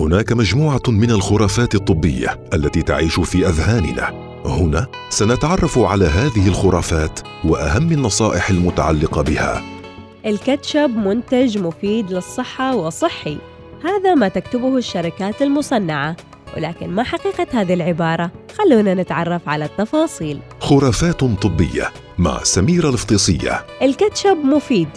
هناك مجموعة من الخرافات الطبية التي تعيش في أذهاننا. هنا سنتعرف على هذه الخرافات وأهم النصائح المتعلقة بها. الكاتشب منتج مفيد للصحة وصحي. هذا ما تكتبه الشركات المصنعة ولكن ما حقيقة هذه العبارة؟ خلونا نتعرف على التفاصيل. خرافات طبية مع سميرة الفطيسيه الكاتشب مفيد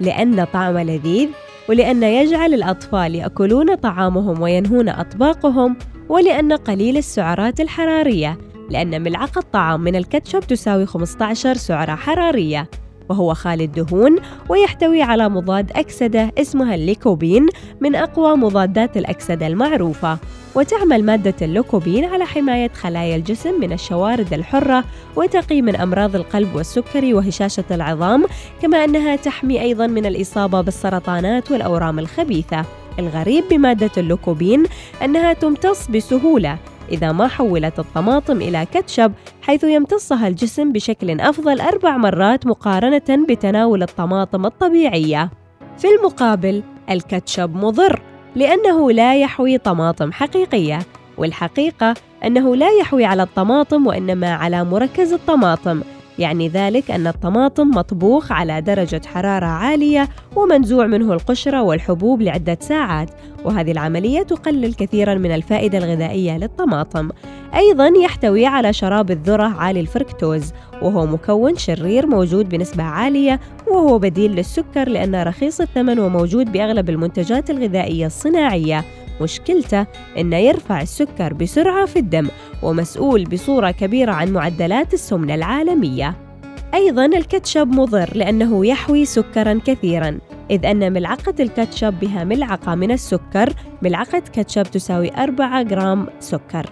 لأن طعمه لذيذ ولأن يجعل الأطفال يأكلون طعامهم وينهون أطباقهم ولأن قليل السعرات الحرارية لأن ملعقة طعام من الكاتشب تساوي 15 سعرة حرارية. وهو خالي الدهون ويحتوي على مضاد أكسدة اسمها الليكوبين من أقوى مضادات الأكسدة المعروفة. وتعمل مادة اللوكوبين على حماية خلايا الجسم من الشوارد الحرة وتقي من أمراض القلب والسكري وهشاشة العظام كما أنها تحمي أيضا من الإصابة بالسرطانات والأورام الخبيثة. الغريب بمادة اللوكوبين أنها تمتص بسهولة إذا ما حولت الطماطم إلى كاتشب حيث يمتصها الجسم بشكل أفضل أربع مرات مقارنة بتناول الطماطم الطبيعية. في المقابل، الكاتشب مضر لأنه لا يحوي طماطم حقيقية، والحقيقة أنه لا يحوي على الطماطم وإنما على مركز الطماطم، يعني ذلك أن الطماطم مطبوخ على درجة حرارة عالية ومنزوع منه القشرة والحبوب لعدة ساعات وهذه العملية تقلل كثيرا من الفائدة الغذائية للطماطم. أيضا يحتوي على شراب الذرة عالي الفركتوز وهو مكون شرير موجود بنسبة عالية وهو بديل للسكر لأنه رخيص الثمن وموجود بأغلب المنتجات الغذائية الصناعية. مشكلته إنه يرفع السكر بسرعة في الدم ومسؤول بصورة كبيرة عن معدلات السمنة العالمية. أيضا الكاتشب مضر لأنه يحوي سكرا كثيرا إذ أن ملعقة الكاتشب بها ملعقة من السكر ملعقة كاتشب تساوي 4 جرام سكر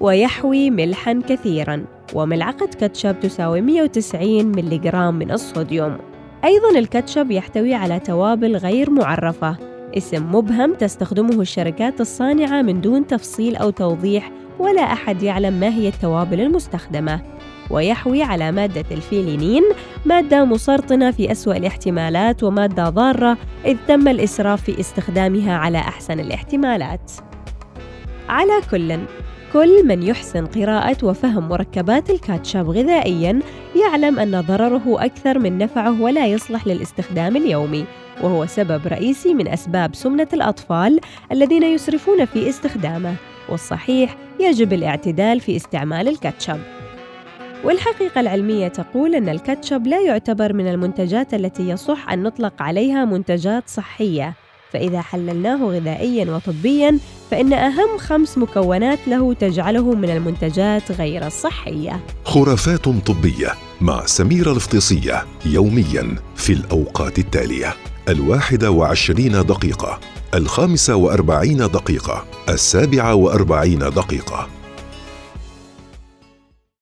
ويحوي ملحا كثيرا وملعقة كاتشب تساوي 190 ملغرام من الصوديوم. أيضا الكاتشب يحتوي على توابل غير معرفة اسم مبهم تستخدمه الشركات الصانعة من دون تفصيل أو توضيح ولا أحد يعلم ما هي التوابل المستخدمة. ويحوي على مادة الفيلينين مادة مسرطنة في أسوأ الاحتمالات ومادة ضارة إذ تم الإسراف في استخدامها على أحسن الاحتمالات. على كل كل من يحسن قراءة وفهم مركبات الكاتشب غذائياً يعلم أن ضرره أكثر من نفعه ولا يصلح للاستخدام اليومي وهو سبب رئيسي من أسباب سمنة الأطفال الذين يسرفون في استخدامه والصحيح يجب الاعتدال في استعمال الكاتشب. والحقيقة العلمية تقول أن الكاتشب لا يعتبر من المنتجات التي يصح أن نطلق عليها منتجات صحية. فإذا حللناه غذائيا وطبيا فإن أهم خمس مكونات له تجعله من المنتجات غير الصحية. خرافات طبية مع سميره الفطيسيه يوميا في الأوقات التالية. الواحدة وعشرين دقيقة الخامسة وأربعين دقيقة السابعة وأربعين دقيقة.